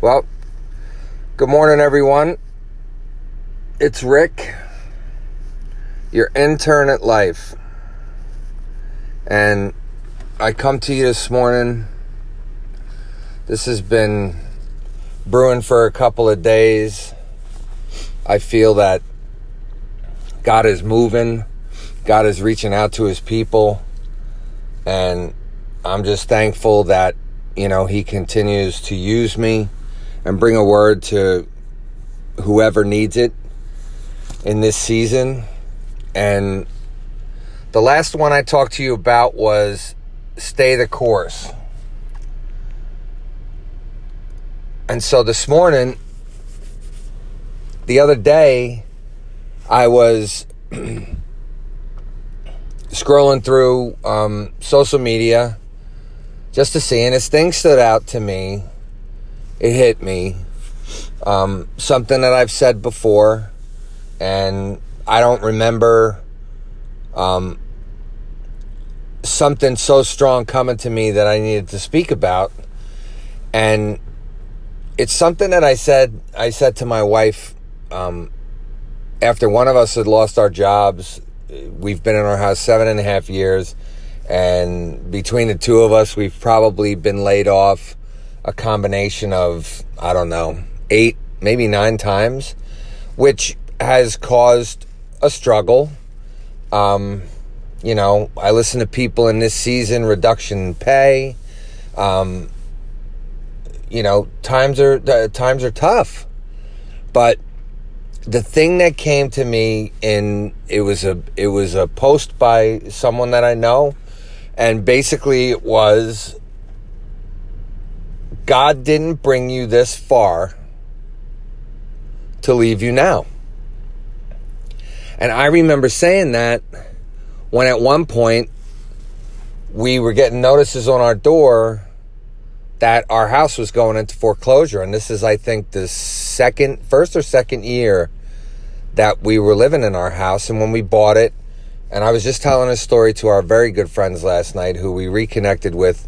Well, good morning, everyone. It's Rick, your intern at life. And I come to you this morning. This has been brewing for a couple of days. I feel that God is moving, God is reaching out to his people. And I'm just thankful that, you know, he continues to use me and bring a word to whoever needs it in this season. And the last one I talked to you about was stay the course. And so this morning, the other day, I was scrolling through um, social media just to see, and this thing stood out to me. It hit me. Um, something that I've said before, and I don't remember um, something so strong coming to me that I needed to speak about. And it's something that I said. I said to my wife um, after one of us had lost our jobs. We've been in our house seven and a half years, and between the two of us, we've probably been laid off a combination of I don't know eight, maybe nine times, which has caused a struggle. Um, you know, I listen to people in this season reduction pay. Um, you know, times are times are tough, but the thing that came to me in it was a it was a post by someone that I know, and basically it was God didn't bring you this far to leave you now. And I remember saying that when at one point we were getting notices on our door that our house was going into foreclosure. And this is, I think, the second, first or second year that we were living in our house. And when we bought it, and I was just telling a story to our very good friends last night who we reconnected with,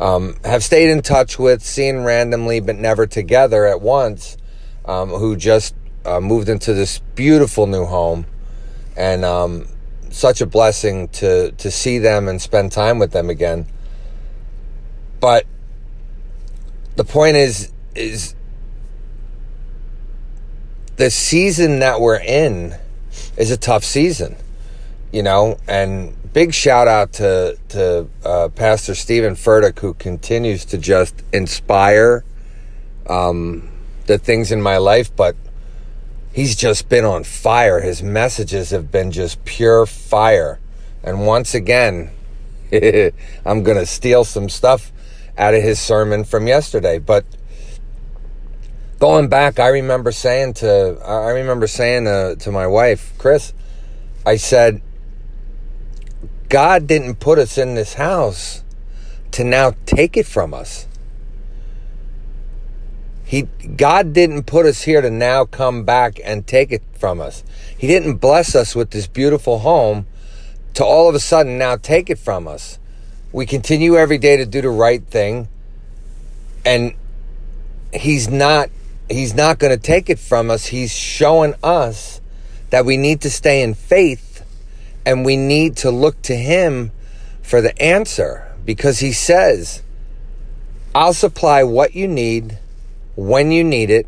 um, have stayed in touch with, seen randomly, but never together at once, um, who just uh, moved into this beautiful new home. And, um, such a blessing to to see them and spend time with them again. But the point is is the season that we're in is a tough season, you know, and big shout out to to uh, Pastor Steven Furtick who continues to just inspire um, the things in my life, but he's just been on fire. His messages have been just pure fire. And once again, I'm going to steal some stuff out of his sermon from yesterday. But going back, I remember saying to I remember saying to, to my wife, Chris, I said, God didn't put us in this house to now take it from us. He God didn't put us here to now come back and take it from us. He didn't bless us with this beautiful home to all of a sudden now take it from us. We continue every day to do the right thing and he's not he's not going to take it from us. He's showing us that we need to stay in faith and we need to look to him for the answer because he says, I'll supply what you need when you need it,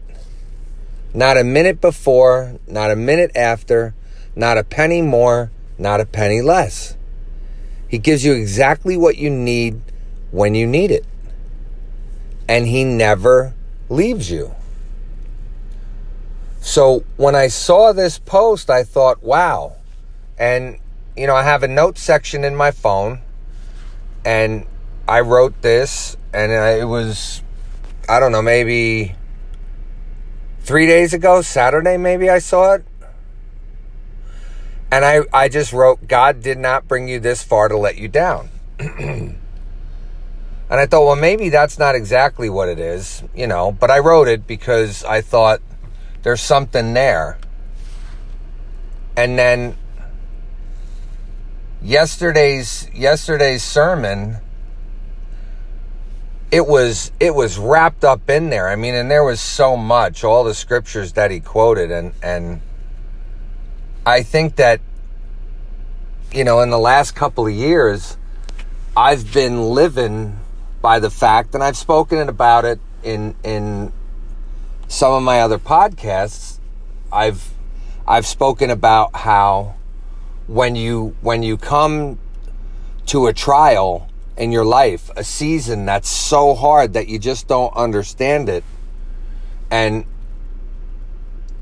not a minute before, not a minute after, not a penny more, not a penny less. He gives you exactly what you need when you need it. And He never leaves you. So when I saw this post, I thought, wow. And, you know, I have a note section in my phone, and I wrote this, and it was I don't know, maybe three days ago, Saturday, maybe I saw it. And I, I just wrote, God did not bring you this far to let you down. and I thought, well, maybe that's not exactly what it is, you know, but I wrote it because I thought there's something there. And then yesterday's yesterday's sermon it was it was wrapped up in there. I mean, and there was so much, all the scriptures that he quoted, and and I think that you know, in the last couple of years, I've been living by the fact, and I've spoken about it in in some of my other podcasts. I've I've spoken about how when you when you come to a trial in your life, a season that's so hard that you just don't understand it. And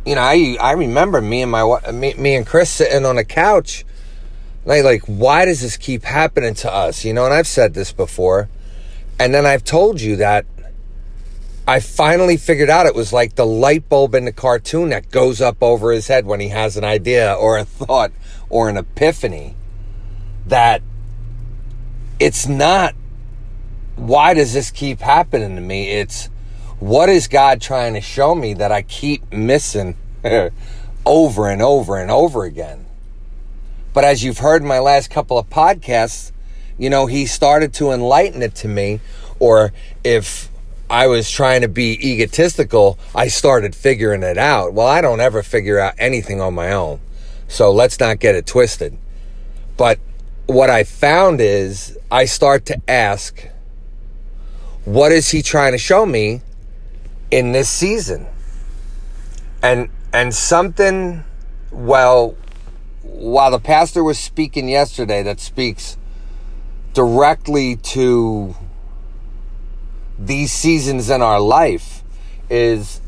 you know, I I remember me and my me, me and Chris sitting on a couch like like why does this keep happening to us? You know, and I've said this before. And then I've told you that I finally figured out it was like the light bulb in the cartoon that goes up over his head when he has an idea or a thought or an epiphany that it's not why does this keep happening to me? It's what is God trying to show me that I keep missing over and over and over again? But as you've heard in my last couple of podcasts, you know, he started to enlighten it to me. Or if I was trying to be egotistical, I started figuring it out. Well, I don't ever figure out anything on my own. So let's not get it twisted. But what I found is I start to ask, what is he trying to show me in this season? And and something well while the pastor was speaking yesterday that speaks directly to these seasons in our life is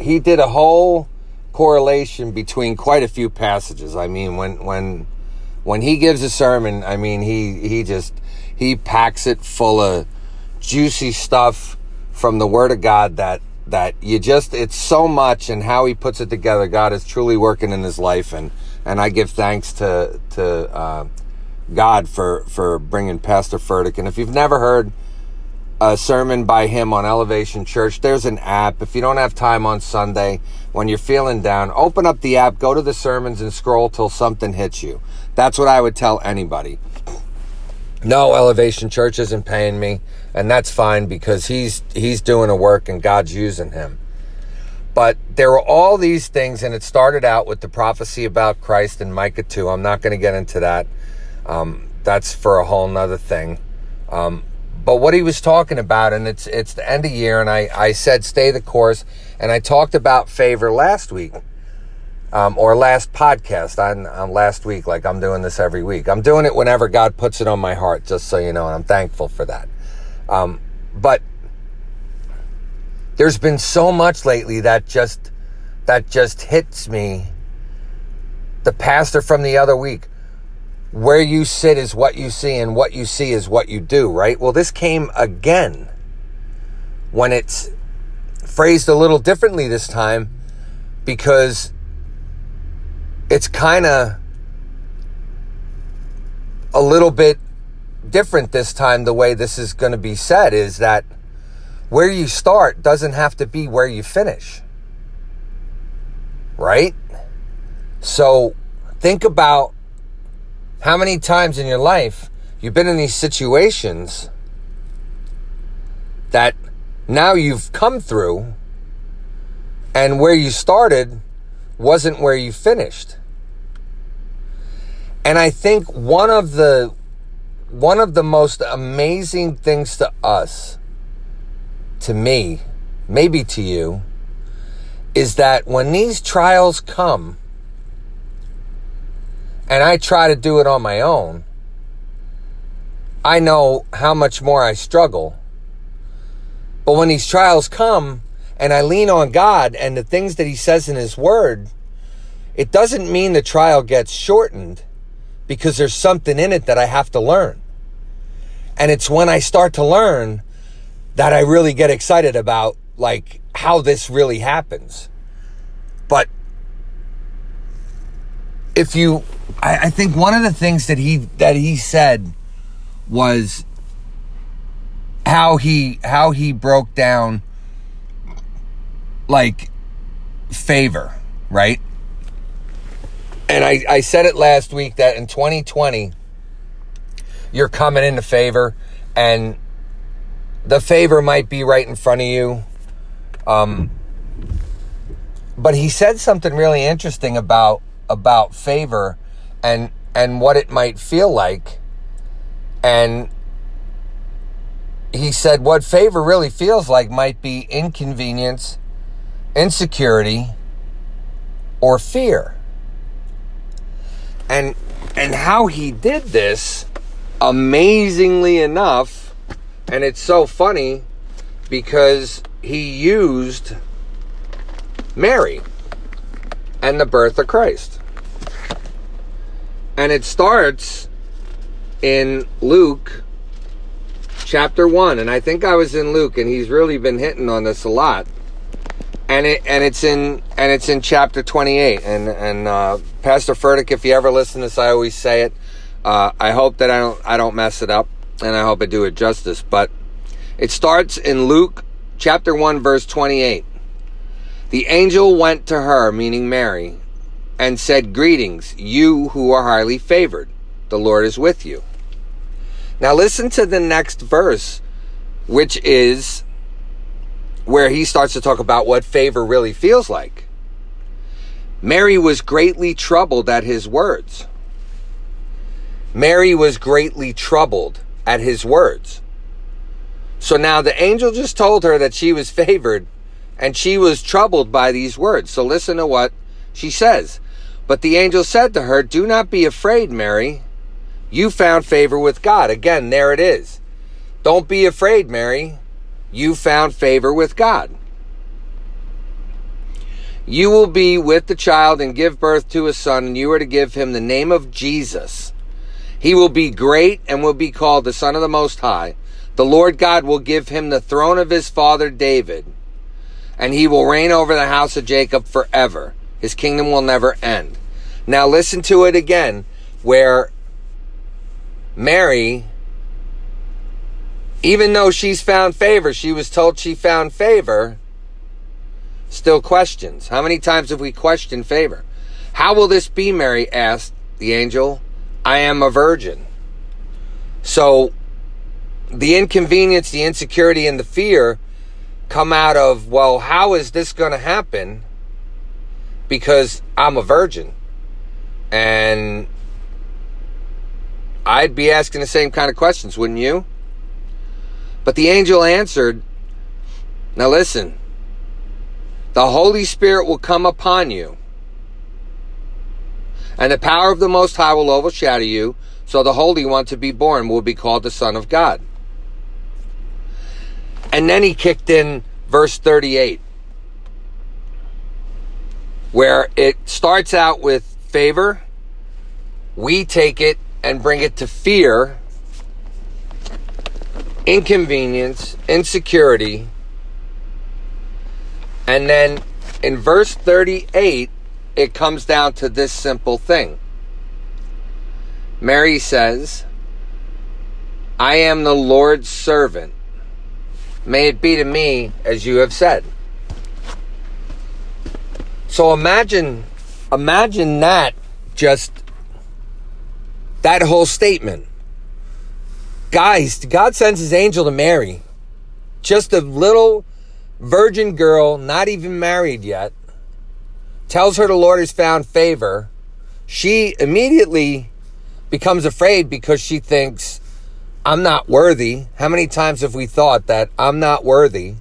he did a whole correlation between quite a few passages. I mean, when when when he gives a sermon, I mean, he he just he packs it full of juicy stuff from the Word of God that that you just it's so much and how he puts it together. God is truly working in his life, and and I give thanks to to uh, God for for bringing Pastor Furtick. And if you've never heard a sermon by him on Elevation Church, there's an app. If you don't have time on Sunday when you're feeling down, open up the app, go to the sermons, and scroll till something hits you. That's what I would tell anybody. No, Elevation Church isn't paying me, and that's fine because he's he's doing a work and God's using him. But there were all these things, and it started out with the prophecy about Christ in Micah 2. I'm not going to get into that. Um, that's for a whole nother thing. Um, but what he was talking about, and it's it's the end of year, and I, I said stay the course, and I talked about favor last week um, or last podcast on, on last week, like I'm doing this every week. I'm doing it whenever God puts it on my heart, just so you know, and I'm thankful for that. Um, but there's been so much lately that just that just hits me. The pastor from the other week, where you sit is what you see, and what you see is what you do, right? Well, this came again when it's phrased a little differently this time because it's kind of a little bit different this time the way this is going to be said is that where you start doesn't have to be where you finish. Right? So think about how many times in your life you've been in these situations that now you've come through and where you started wasn't where you finished. And I think one of the one of the most amazing things to us to me, maybe to you, is that when these trials come and I try to do it on my own, I know how much more I struggle. But when these trials come and I lean on God and the things that He says in His Word, it doesn't mean the trial gets shortened because there's something in it that I have to learn. And it's when I start to learn that I really get excited about, like, how this really happens. But if you, I, I think one of the things that he, that he said was how he, how he broke down, like, favor, right? And I, I said it last week that in 2020, you're coming into favor and the favor might be right in front of you. Um, but he said something really interesting about about favor and and what it might feel like. And he said what favor really feels like might be inconvenience, insecurity, or fear. And and how he did this amazingly enough and it's so funny because he used Mary and the birth of Christ. And it starts in Luke chapter 1 and I think I was in Luke and he's really been hitting on this a lot. And it and it's in and it's in chapter 28 and and uh, Pastor Furtick if you ever listen to this I always say it. Uh, I hope that I don't I don't mess it up and I hope I do it justice. But it starts in Luke chapter 1 verse 28 the angel went to her, meaning Mary, and said, Greetings, you who are highly favored. The Lord is with you. Now listen to the next verse, which is where he starts to talk about what favor really feels like. Mary was greatly troubled at his words. Mary was greatly troubled at his words. So now the angel just told her that she was favored and she was troubled by these words. So listen to what she says. But the angel said to her, Do not be afraid, Mary. You found favor with God. Again, there it is. Don't be afraid, Mary. You found favor with God. You will be with the child and give birth to a son, and you are to give him the name of Jesus. He will be great and will be called the Son of the Most High. The Lord God will give him the throne of his father David and he will reign over the house of Jacob forever. His kingdom will never end. Now listen to it again, where Mary, even though she's found favor, she was told she found favor, still questions. How many times have we questioned favor? How will this be, Mary asked the angel. I am a virgin. So the inconvenience, the insecurity, and the fear come out of, well, how is this going to happen? Because I'm a virgin. And I'd be asking the same kind of questions, wouldn't you? But the angel answered, Now listen, the Holy Spirit will come upon you, and the power of the Most High will overshadow you, so the Holy One to be born will be called the Son of God. And then he kicked in verse 38, where it starts out with favor. We take it and bring it to fear, inconvenience, insecurity. And then in verse 38, it comes down to this simple thing. Mary says, I am the Lord's servant. May it be to me as you have said. So imagine, imagine that just, that whole statement. Guys, God sends his angel to Mary, just a little virgin girl, not even married yet, tells her the Lord has found favor. She immediately becomes afraid because she thinks, I'm not worthy. How many times have we thought that I'm not worthy?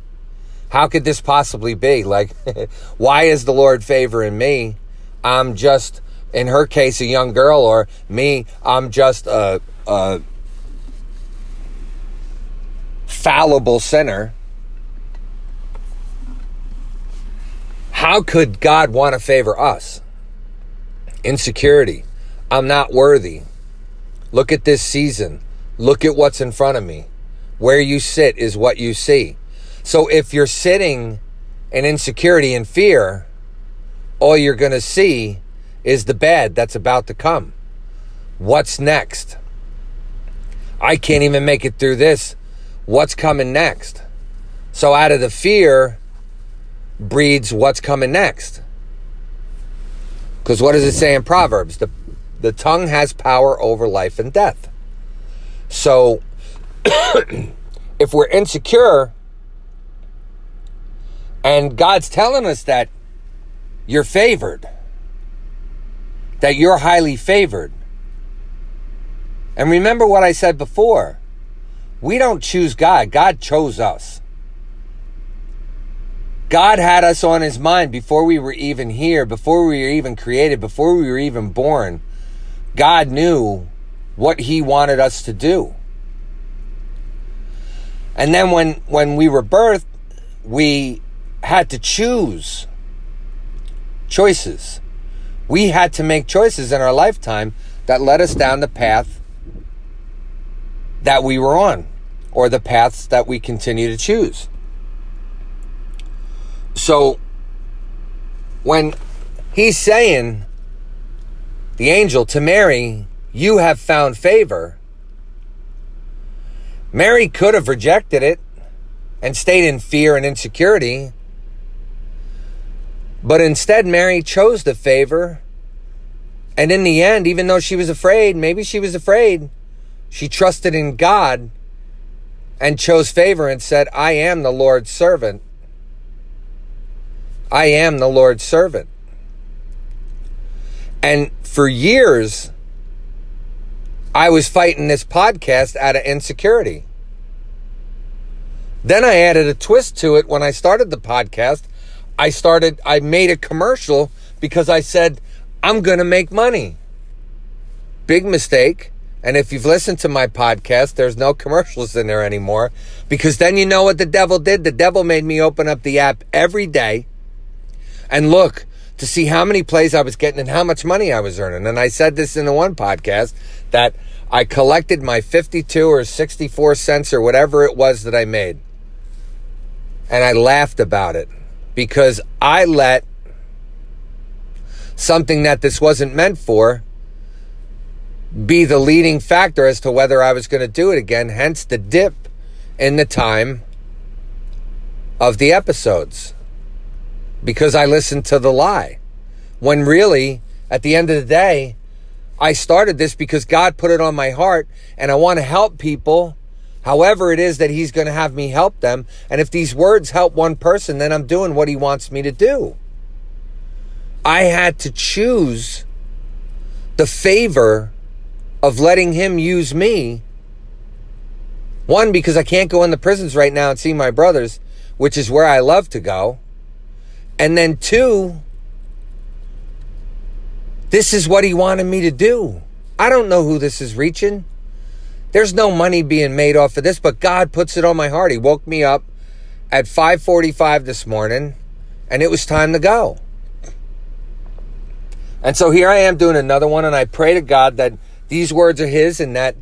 How could this possibly be? Like, why is the Lord favoring me? I'm just, in her case, a young girl, or me, I'm just a, a fallible sinner. How could God want to favor us? Insecurity. I'm not worthy. Look at this season. Look at what's in front of me. Where you sit is what you see. So if you're sitting in insecurity and fear, all you're going to see is the bad that's about to come. What's next? I can't even make it through this. What's coming next? So out of the fear breeds what's coming next. Because what does it say in Proverbs? The, the tongue has power over life and death. So if we're insecure and God's telling us that you're favored, that you're highly favored. And remember what I said before we don't choose God, God chose us. God had us on his mind before we were even here, before we were even created, before we were even born. God knew what he wanted us to do. And then when when we were birthed, we had to choose choices. We had to make choices in our lifetime that led us down the path that we were on or the paths that we continue to choose. So when he's saying, the angel to Mary, you have found favor, Mary could have rejected it and stayed in fear and insecurity. But instead, Mary chose the favor. And in the end, even though she was afraid, maybe she was afraid, she trusted in God and chose favor and said, I am the Lord's servant. I am the Lord's servant. And for years, I was fighting this podcast out of insecurity. Then I added a twist to it when I started the podcast. I started, I made a commercial because I said, I'm going to make money. Big mistake. And if you've listened to my podcast, there's no commercials in there anymore because then you know what the devil did. The devil made me open up the app every day and look to see how many plays I was getting and how much money I was earning. And I said this in the one podcast that I collected my 52 or 64 cents or whatever it was that I made. And I laughed about it because I let something that this wasn't meant for be the leading factor as to whether I was going to do it again, hence the dip in the time of the episodes. Because I listened to the lie. When really, at the end of the day, I started this because God put it on my heart and I want to help people however it is that He's going to have me help them. And if these words help one person, then I'm doing what He wants me to do. I had to choose the favor of letting him use me. One, because I can't go in the prisons right now and see my brothers, which is where I love to go. And then two, this is what he wanted me to do. I don't know who this is reaching. There's no money being made off of this, but God puts it on my heart. He woke me up at 5:45 this morning and it was time to go. And so here I am doing another one and I pray to God that these words are his and that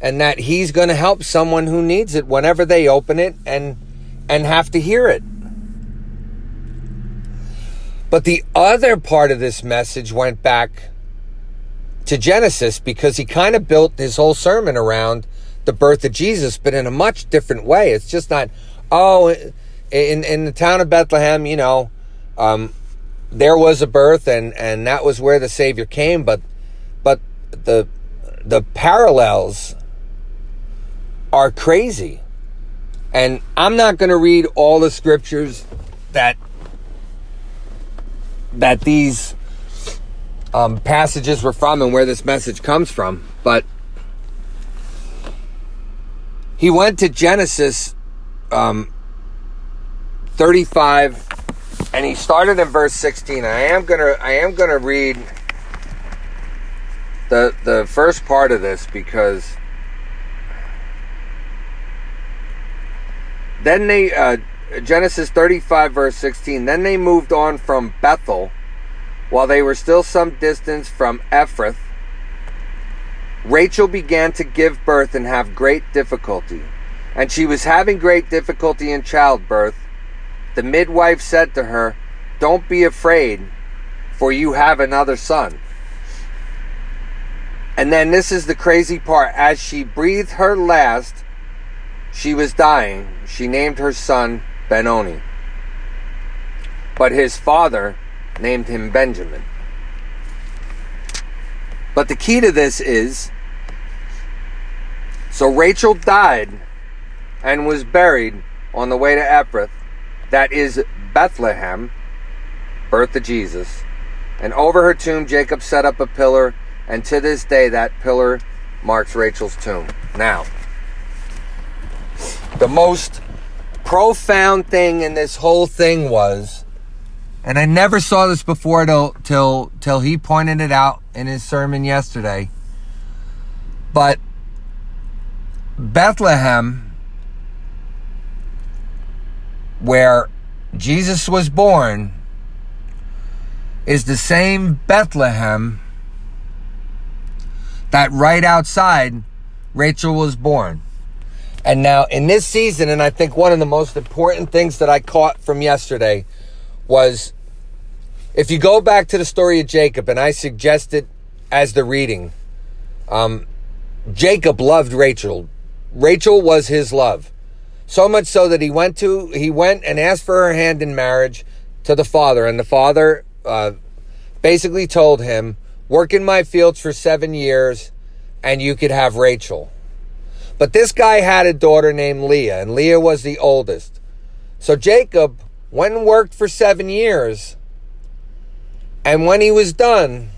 and that he's going to help someone who needs it whenever they open it and and have to hear it. But the other part of this message went back to Genesis because he kind of built his whole sermon around the birth of Jesus, but in a much different way. It's just not, oh, in in the town of Bethlehem, you know, um, there was a birth and and that was where the Savior came, but but the the parallels are crazy. And I'm not going to read all the scriptures that that these um, passages were from and where this message comes from, but he went to Genesis um, 35 and he started in verse 16. I am gonna I am gonna read the the first part of this because then they uh, Genesis 35 verse 16 then they moved on from Bethel while they were still some distance from Ephrath Rachel began to give birth and have great difficulty and she was having great difficulty in childbirth the midwife said to her don't be afraid for you have another son and then this is the crazy part. As she breathed her last, she was dying. She named her son Benoni. But his father named him Benjamin. But the key to this is so Rachel died and was buried on the way to Ephrath, that is Bethlehem, birth of Jesus. And over her tomb, Jacob set up a pillar, and to this day, that pillar marks Rachel's tomb. Now, the most profound thing in this whole thing was, and I never saw this before till till till he pointed it out in his sermon yesterday. But Bethlehem, where Jesus was born, is the same Bethlehem that right outside Rachel was born. And now in this season, and I think one of the most important things that I caught from yesterday was if you go back to the story of Jacob, and I suggest it as the reading, um, Jacob loved Rachel. Rachel was his love. So much so that he went to he went and asked for her hand in marriage to the father, and the father uh, basically told him, "Work in my fields for seven years, and you could have Rachel." But this guy had a daughter named Leah, and Leah was the oldest. So Jacob went and worked for seven years. And when he was done,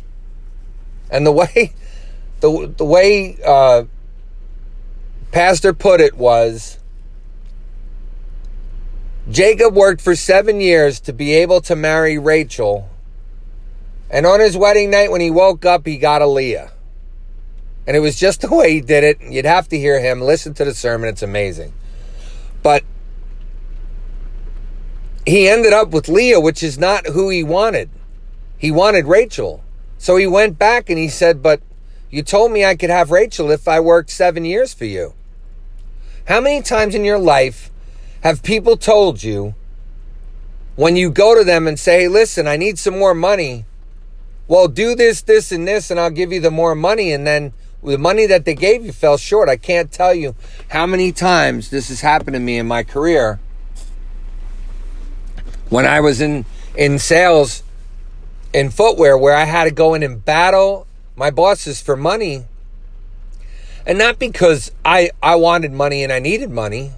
and the way the the way uh, Pastor put it was, Jacob worked for seven years to be able to marry Rachel, and on his wedding night, when he woke up, he got a Leah. And it was just the way he did it. You'd have to hear him, listen to the sermon. It's amazing. But he ended up with Leah, which is not who he wanted. He wanted Rachel. So he went back and he said, But you told me I could have Rachel if I worked seven years for you. How many times in your life have people told you when you go to them and say, Listen, I need some more money? Well, do this, this, and this, and I'll give you the more money. And then the money that they gave you fell short. I can't tell you how many times this has happened to me in my career. When I was in in sales in footwear where I had to go in and battle my bosses for money. And not because I I wanted money and I needed money.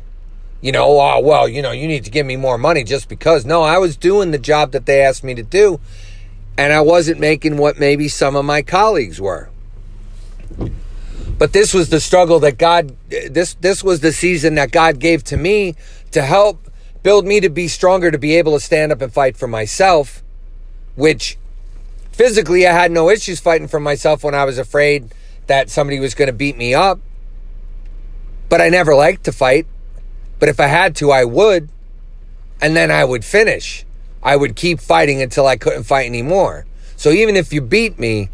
You know, oh, well, you know, you need to give me more money just because. No, I was doing the job that they asked me to do and I wasn't making what maybe some of my colleagues were. But this was the struggle that God this this was the season that God gave to me to help build me to be stronger to be able to stand up and fight for myself, which physically I had no issues fighting for myself when I was afraid that somebody was going to beat me up. But I never liked to fight. But if I had to, I would. And then I would finish. I would keep fighting until I couldn't fight anymore. So even if you beat me,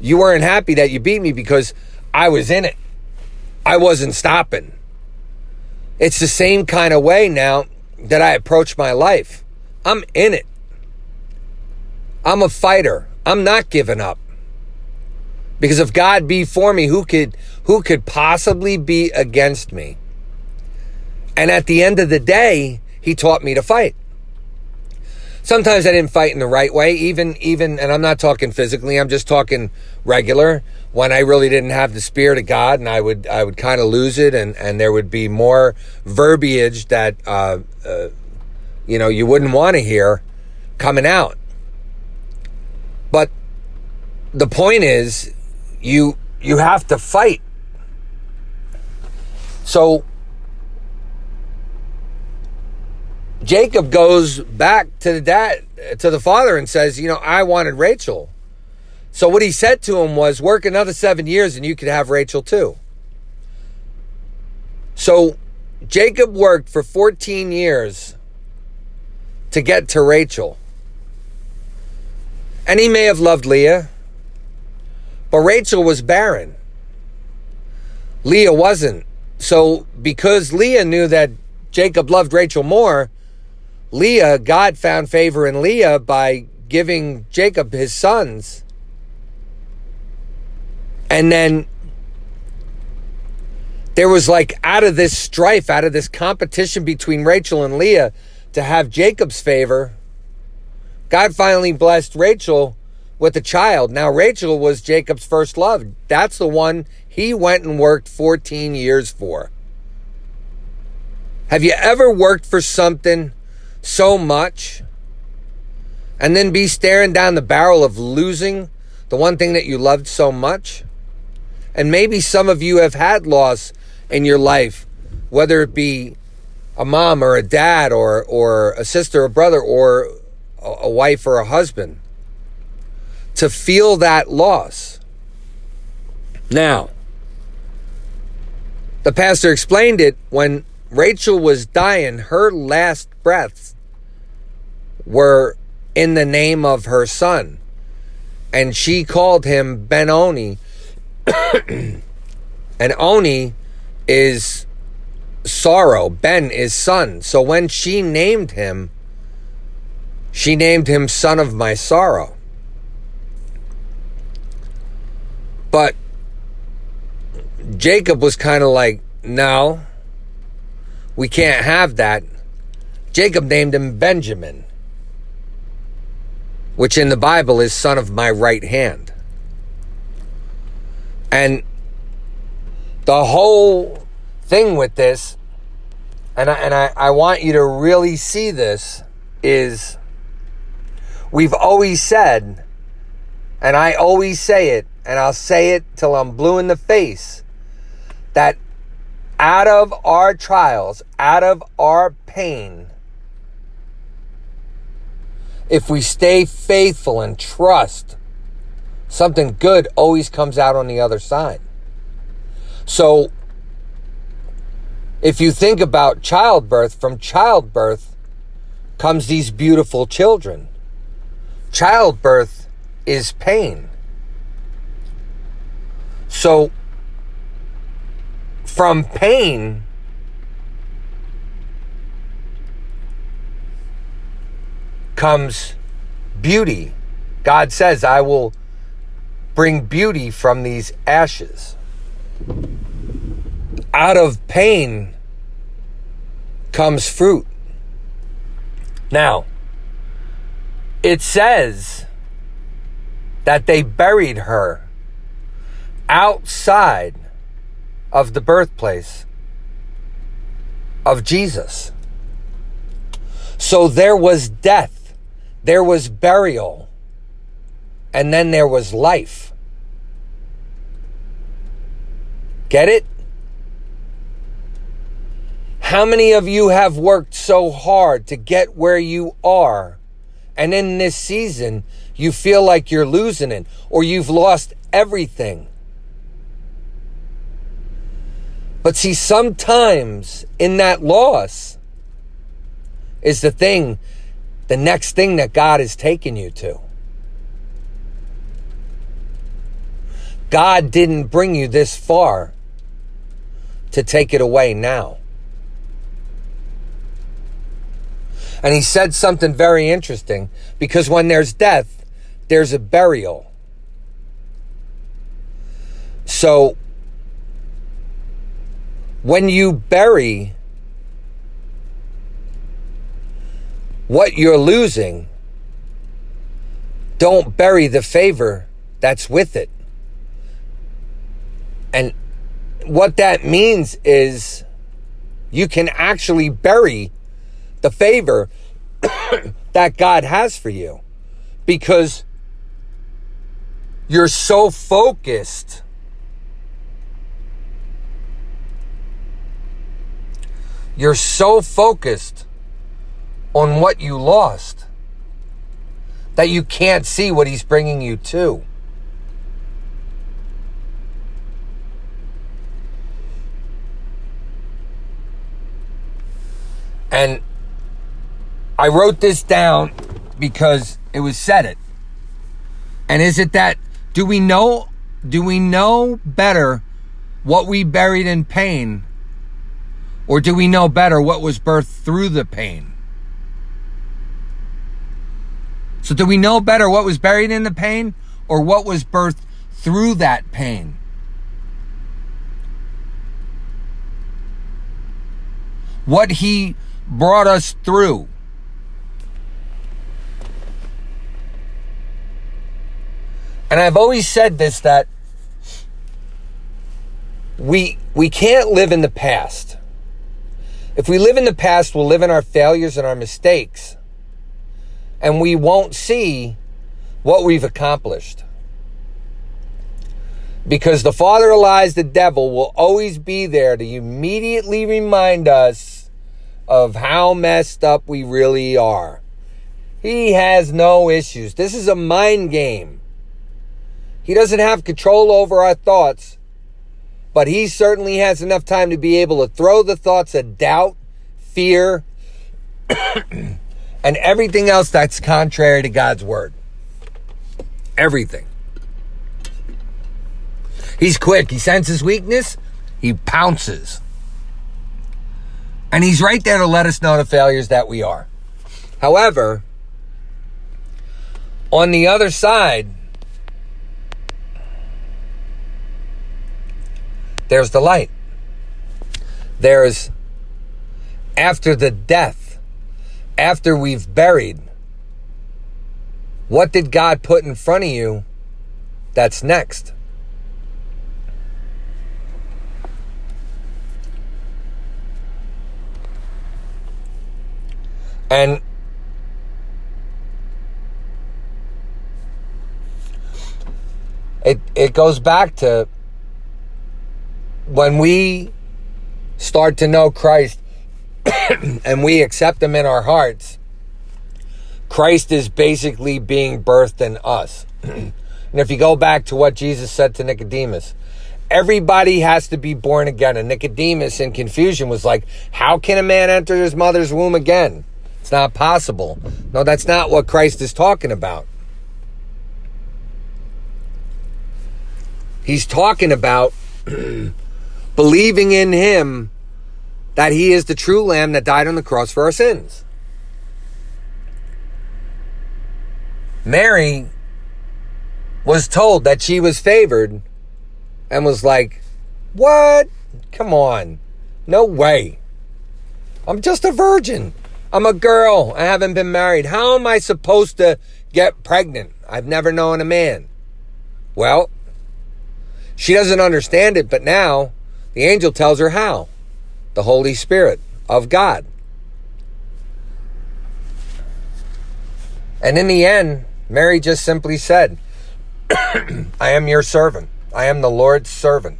you weren't happy that you beat me because I was in it. I wasn't stopping. It's the same kind of way now that I approach my life. I'm in it. I'm a fighter. I'm not giving up. Because if God be for me, who could who could possibly be against me? And at the end of the day, he taught me to fight. Sometimes I didn't fight in the right way, even even and I'm not talking physically, I'm just talking regular when I really didn't have the spirit of God, and I would I would kind of lose it, and and there would be more verbiage that uh, uh, you know you wouldn't want to hear coming out. The point is, you you have to fight. So Jacob goes back to the dad to the father and says, you know, I wanted Rachel. So what he said to him was, work another seven years and you could have Rachel too. So Jacob worked for 14 years to get to Rachel. And he may have loved Leah, but Rachel was barren. Leah wasn't. So because Leah knew that Jacob loved Rachel more, Leah, God found favor in Leah by giving Jacob his sons and then there was like out of this strife, out of this competition between Rachel and Leah to have Jacob's favor, God finally blessed Rachel with a child. Now, Rachel was Jacob's first love. That's the one he went and worked 14 years for. Have you ever worked for something so much and then be staring down the barrel of losing the one thing that you loved so much? And maybe some of you have had loss in your life, whether it be a mom or a dad or, or a sister or brother or a wife or a husband. To feel that loss. Now, the pastor explained it when Rachel was dying, her last breaths were in the name of her son. And she called him Benoni. and Oni is sorrow. Ben is son. So when she named him, she named him son of my sorrow. But Jacob was kind of like, no, we can't have that. Jacob named him Benjamin, which in the Bible is son of my right hand. And the whole thing with this, and I, and I, I want you to really see this, is we've always said, and I always say it, and I'll say it till I'm blue in the face, that out of our trials, out of our pain, if we stay faithful and trust, something good always comes out on the other side. So, if you think about childbirth, from childbirth comes these beautiful children. Childbirth is pain. So, from pain comes beauty. God says, I will bring beauty from these ashes. Out of pain comes fruit. Now, it says that they buried her outside of the birthplace of Jesus. So there was death, there was burial, and then there was life. Get it? How many of you have worked so hard to get where you are, and in this season, you feel like you're losing it, or you've lost everything? But see, sometimes in that loss is the thing, the next thing that God is taking you to. God didn't bring you this far to take it away now. And he said something very interesting because when there's death, there's a burial. So when you bury what you're losing, don't bury the favor that's with it. And what that means is you can actually bury the favor that God has for you because you're so focused You're so focused on what you lost that you can't see what he's bringing you to. And I wrote this down because it was said it. And is it that do we know do we know better what we buried in pain or do we know better what was birthed through the pain? So, do we know better what was buried in the pain or what was birthed through that pain? What he brought us through. And I've always said this that we we can't live in the past If we live in the past, we'll live in our failures and our mistakes. And we won't see what we've accomplished. Because the father of lies, the devil, will always be there to immediately remind us of how messed up we really are. He has no issues. This is a mind game. He doesn't have control over our thoughts, but he certainly has enough time to be able to throw the thoughts of doubt, fear, and everything else that's contrary to God's word. Everything. He's quick. He senses weakness, he pounces. And he's right there to let us know the failures that we are. However, on the other side, there's the light. There's after the death, after we've buried, what did God put in front of you that's next? And it it goes back to when we start to know Christ and we accept him in our hearts, Christ is basically being birthed in us. and if you go back to what Jesus said to Nicodemus, everybody has to be born again. And Nicodemus, in confusion, was like, How can a man enter his mother's womb again? It's not possible. No, that's not what Christ is talking about. He's talking about believing in him that he is the true lamb that died on the cross for our sins. Mary was told that she was favored and was like, What? Come on. No way. I'm just a virgin. I'm a girl. I haven't been married. How am I supposed to get pregnant? I've never known a man. Well, she doesn't understand it, but now the angel tells her how. The Holy Spirit of God. And in the end, Mary just simply said, I am your servant. I am the Lord's servant.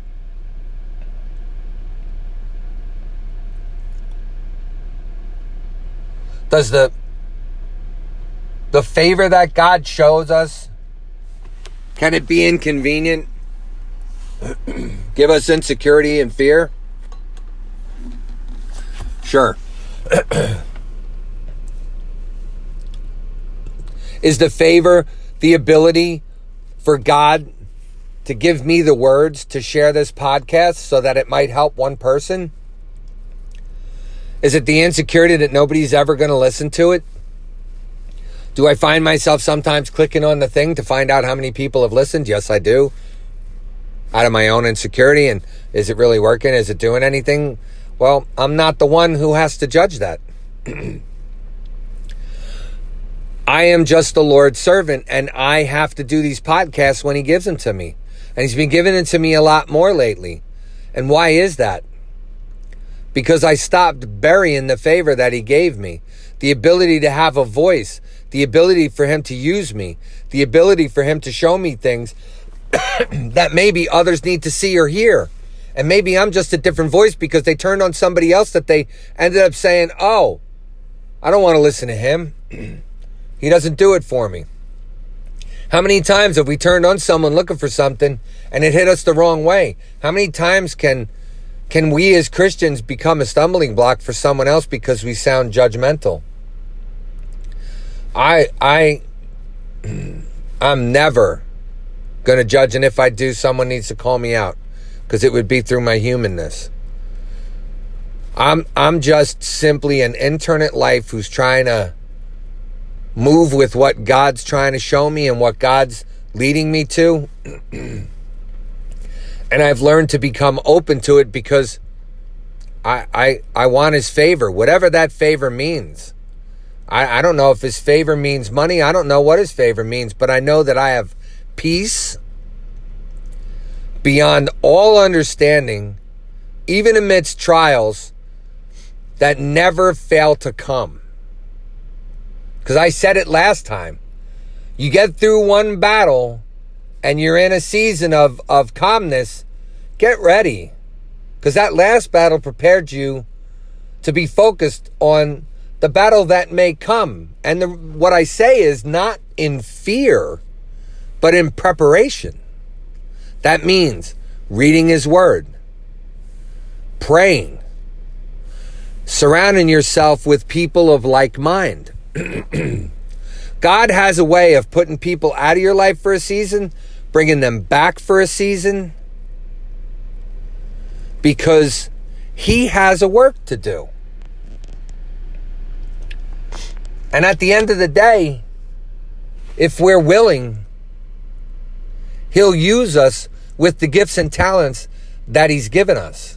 Does the the favor that God shows us can it be inconvenient? Give us insecurity and fear? Sure. Is the favor the ability for God to give me the words to share this podcast so that it might help one person? Is it the insecurity that nobody's ever going to listen to it? Do I find myself sometimes clicking on the thing to find out how many people have listened? Yes, I do. Out of my own insecurity. And is it really working? Is it doing anything? Well, I'm not the one who has to judge that. I am just the Lord's servant, and I have to do these podcasts when He gives them to me. And He's been giving it to me a lot more lately. And why is that? because I stopped burying the favor that he gave me. The ability to have a voice, the ability for him to use me, the ability for him to show me things that maybe others need to see or hear. And maybe I'm just a different voice because they turned on somebody else that they ended up saying, Oh, I don't want to listen to him. he doesn't do it for me. How many times have we turned on someone looking for something and it hit us the wrong way? How many times can can we as Christians become a stumbling block for someone else because we sound judgmental? I I I'm never going to judge and if I do someone needs to call me out because it would be through my humanness. I'm I'm just simply an intern at life who's trying to move with what God's trying to show me and what God's leading me to. and I've learned to become open to it because I I I want his favor, whatever that favor means. I, I don't know if his favor means money. I don't know what his favor means, but I know that I have peace beyond all understanding, even amidst trials, that never fail to come. Because I said it last time. You get through one battle and you're in a season of, of calmness, get ready. Because that last battle prepared you to be focused on the battle that may come. And the, what I say is not in fear, but in preparation. That means reading His Word, praying, surrounding yourself with people of like mind. God has a way of putting people out of your life for a season, bringing them back for a season, because He has a work to do. And at the end of the day, if we're willing, He'll use us with the gifts and talents that He's given us.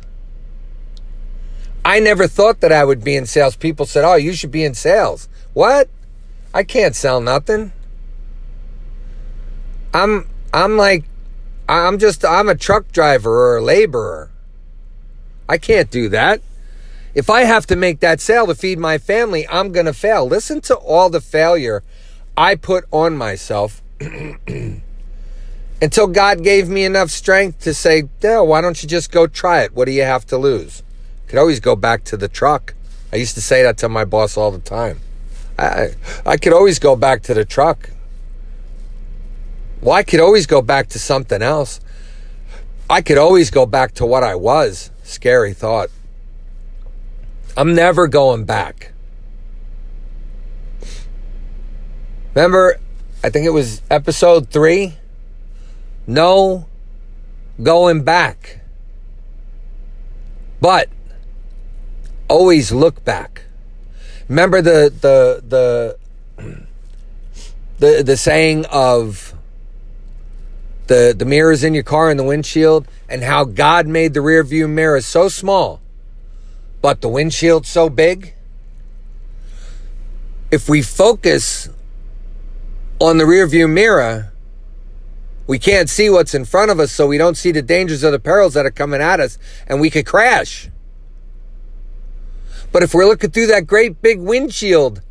I never thought that I would be in sales. People said, Oh, you should be in sales. What? I can't sell nothing. I'm I'm like I'm just I'm a truck driver or a laborer. I can't do that. If I have to make that sale to feed my family, I'm going to fail. Listen to all the failure I put on myself until God gave me enough strength to say, "Dale, why don't you just go try it? What do you have to lose?" Could always go back to the truck. I used to say that to my boss all the time. I I could always go back to the truck. Well, I could always go back to something else. I could always go back to what I was. Scary thought. I'm never going back. Remember, I think it was episode three? No going back. But always look back. Remember the the the the the saying of the the mirrors in your car and the windshield and how God made the rear view mirror so small but the windshield so big. If we focus on the rearview mirror, we can't see what's in front of us, so we don't see the dangers or the perils that are coming at us, and we could crash. But if we're looking through that great big windshield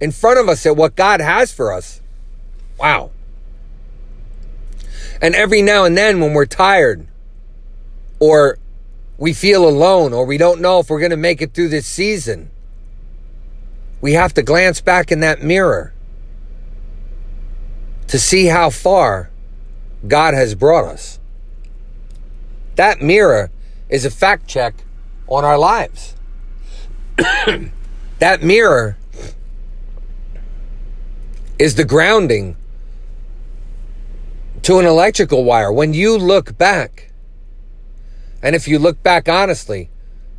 in front of us at what God has for us, wow. And every now and then when we're tired or we feel alone or we don't know if we're going to make it through this season. We have to glance back in that mirror to see how far God has brought us. That mirror is a fact check on our lives. that mirror is the grounding to an electrical wire. When you look back, and if you look back honestly,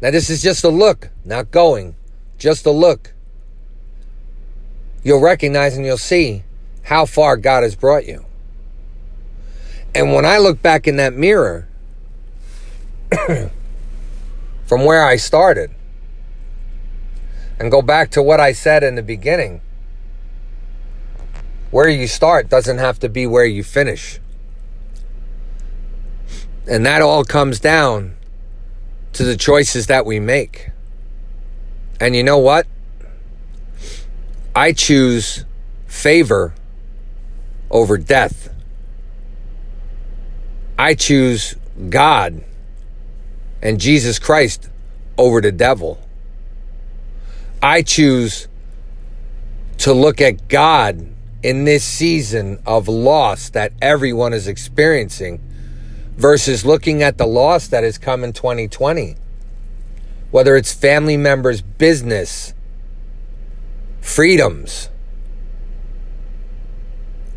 now this is just a look, not going, just a look. You'll recognize and you'll see how far God has brought you. And when I look back in that mirror from where I started and go back to what I said in the beginning, where you start doesn't have to be where you finish. And that all comes down to the choices that we make. And you know what? I choose favor over death. I choose God and Jesus Christ over the devil. I choose to look at God in this season of loss that everyone is experiencing versus looking at the loss that has come in 2020. Whether it's family members, business, freedoms.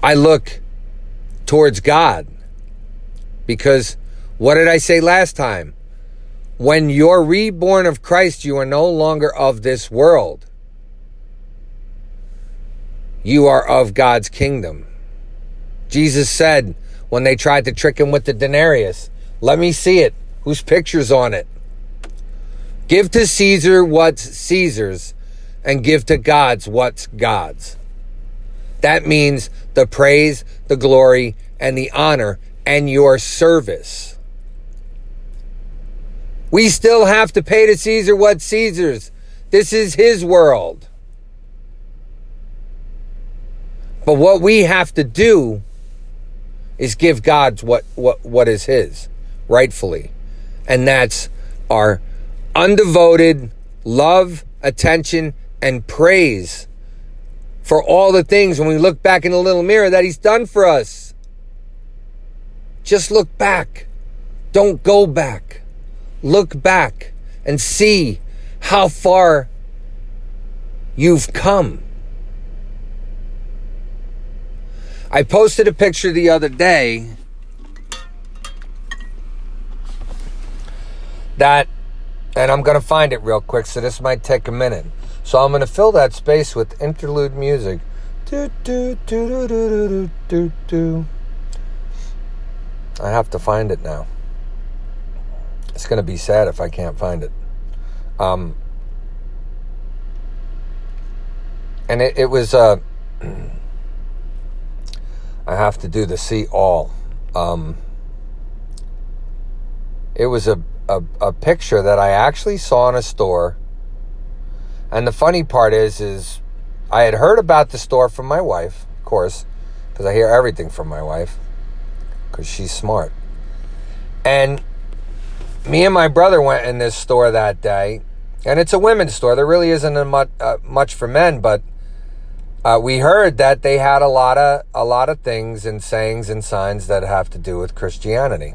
I look towards God because what did I say last time? When you're reborn of Christ, you are no longer of this world. You are of God's kingdom. Jesus said, when they tried to trick him with the denarius. Let me see it. Whose picture's on it? Give to Caesar what's Caesar's and give to God's what's God's. That means the praise, the glory, and the honor and your service. We still have to pay to Caesar what Caesar's. This is his world. But what we have to do is give God what, what, what is his, rightfully. And that's our undevoted love, attention, and praise for all the things when we look back in the little mirror that he's done for us. Just look back. Don't go back. Look back and see how far you've come. I posted a picture the other day that, and I'm going to find it real quick, so this might take a minute. So I'm going to fill that space with interlude music. Do, do, do, do, do, do, do, do. I have to find it now. It's going to be sad if I can't find it. Um, and it, it was. Uh, I have to do the see all. Um, it was a, a, a picture that I actually saw in a store. And the funny part is, is I had heard about the store from my wife, of course, because I hear everything from my wife, because she's smart. And me and my brother went in this store that day, and it's a women's store. There really isn't much, uh, much for men, but uh, we heard that they had a lot of a lot of things and sayings and signs that have to do with Christianity.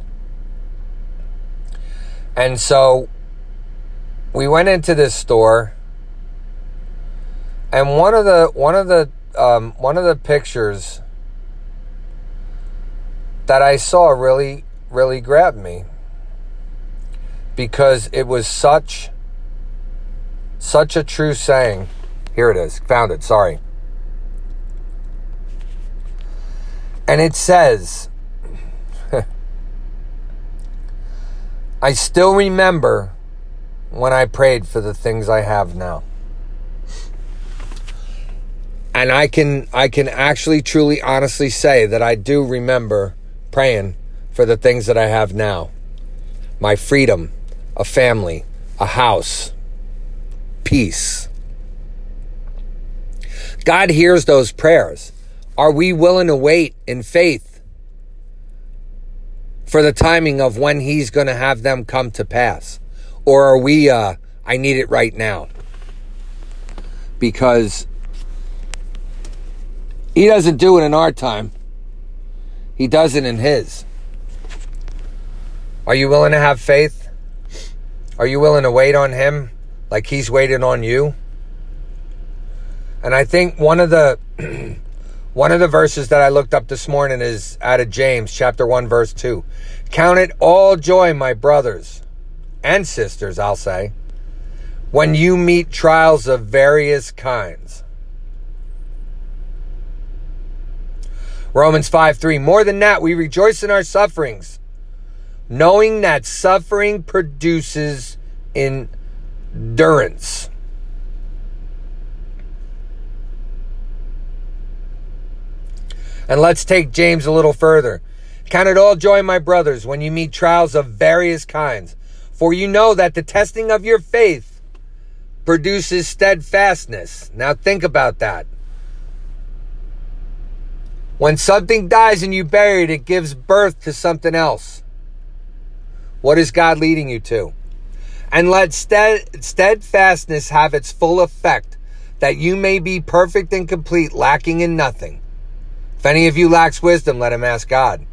And so we went into this store, and one of the one of the um, one of the pictures that I saw really really grabbed me because it was such such a true saying. Here it is. Found it. Sorry. And it says, I still remember when I prayed for the things I have now. And I can I can actually truly honestly say that I do remember praying for the things that I have now. My freedom, a family, a house, peace. God hears those prayers. Are we willing to wait in faith for the timing of when He's going to have them come to pass? Or are we, uh, I need it right now? Because He doesn't do it in our time, He does it in His. Are you willing to have faith? Are you willing to wait on Him like He's waited on you? And I think one of the One of the verses that I looked up this morning is out of James chapter 1 verse 2. Count it all joy, my brothers and sisters, I'll say, when you meet trials of various kinds. Romans 5 3. More than that, we rejoice in our sufferings, knowing that suffering produces endurance. And let's take James a little further. Count it all joy, my brothers, when you meet trials of various kinds, for you know that the testing of your faith produces steadfastness. Now think about that. When something dies and you bury it, it gives birth to something else. What is God leading you to? And let steadfastness have its full effect, that you may be perfect and complete, lacking in nothing. If any of you lacks wisdom, let him ask God,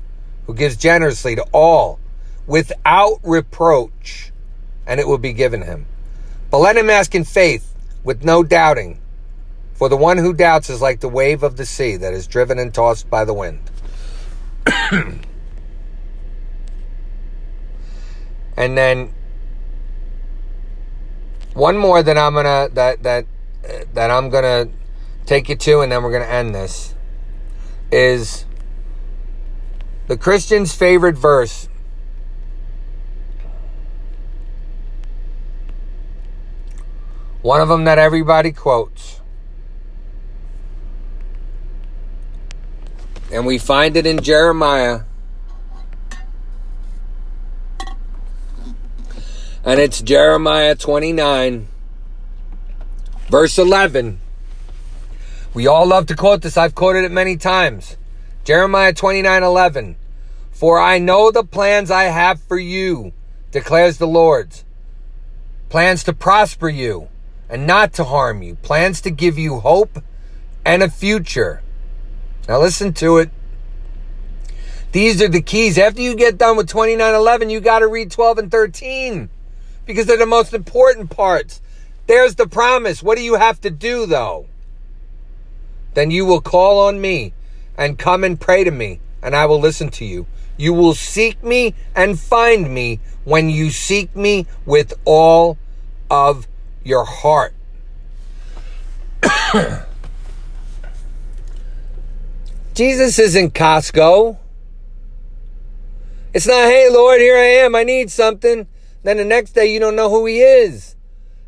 who gives generously to all without reproach, and it will be given him. But let him ask in faith, with no doubting. For the one who doubts is like the wave of the sea that is driven and tossed by the wind. and then one more that I'm gonna that that that I'm gonna take you to, and then we're gonna end this is the Christian's favorite verse. One of them that everybody quotes. And we find it in Jeremiah. And it's Jeremiah 29, verse 11. We all love to quote this. I've quoted it many times. Jeremiah 29, 11. For I know the plans I have for you, declares the Lord. Plans to prosper you and not to harm you. Plans to give you hope and a future. Now listen to it. These are the keys. After you get done with 2911, you got to read 12 and 13 because they're the most important parts. There's the promise. What do you have to do though? Then you will call on me and come and pray to me, and I will listen to you. You will seek me and find me when you seek me with all of your heart. Jesus isn't Costco. It's not, hey, Lord, here I am. I need something. Then the next day, you don't know who he is.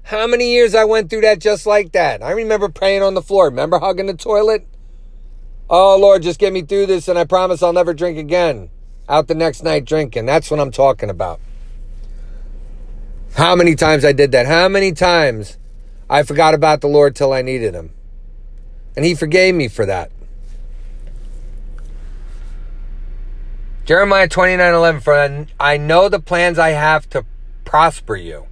How many years I went through that just like that? I remember praying on the floor. Remember hugging the toilet? Oh, Lord, just get me through this and I promise I'll never drink again. Out the next night drinking. That's what I'm talking about. How many times I did that? How many times I forgot about the Lord till I needed him? And he forgave me for that. Jeremiah 29 11, for I know the plans I have to prosper you.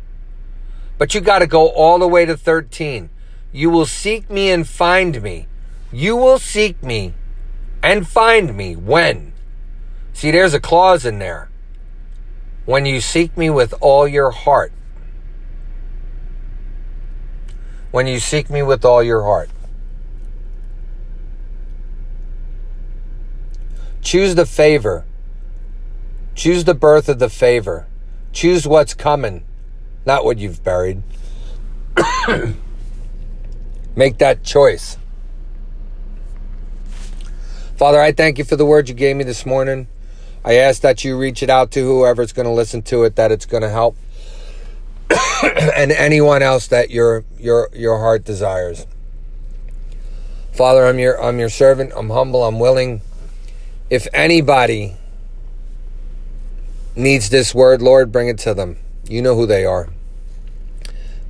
But you got to go all the way to 13. You will seek me and find me. You will seek me and find me when? See, there's a clause in there. When you seek me with all your heart. When you seek me with all your heart. Choose the favor Choose the birth of the favor. Choose what's coming, not what you've buried. Make that choice. Father, I thank you for the word you gave me this morning. I ask that you reach it out to whoever's going to listen to it, that it's going to help, and anyone else that your your your heart desires. Father, I'm your I'm your servant. I'm humble. I'm willing. If anybody needs this word, Lord, bring it to them. You know who they are.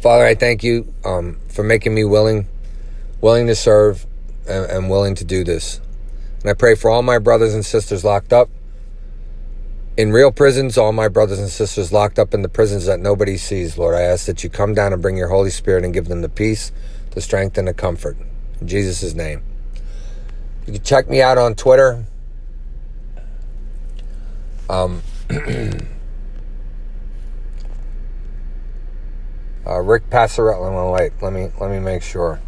Father, I thank you um, for making me willing, willing to serve, and, and willing to do this. And I pray for all my brothers and sisters locked up in real prisons, all my brothers and sisters locked up in the prisons that nobody sees, Lord. I ask that you come down and bring your Holy Spirit and give them the peace, the strength, and the comfort. In Jesus' name. You can check me out on Twitter. Um, uh, Rick Passarella. Wait, let me let me make sure.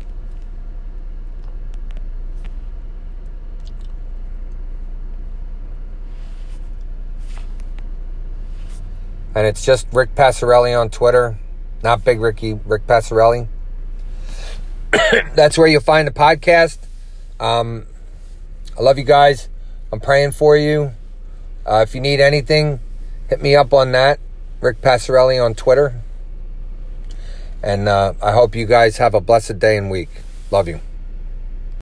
And it's just Rick Passarelli on Twitter, not Big Ricky, Rick Passarelli. That's where you'll find the podcast. Um, I love you guys. I'm praying for you. Uh, if you need anything, hit me up on that. Rick Passarelli on Twitter. And uh, I hope you guys have a blessed day and week. Love you.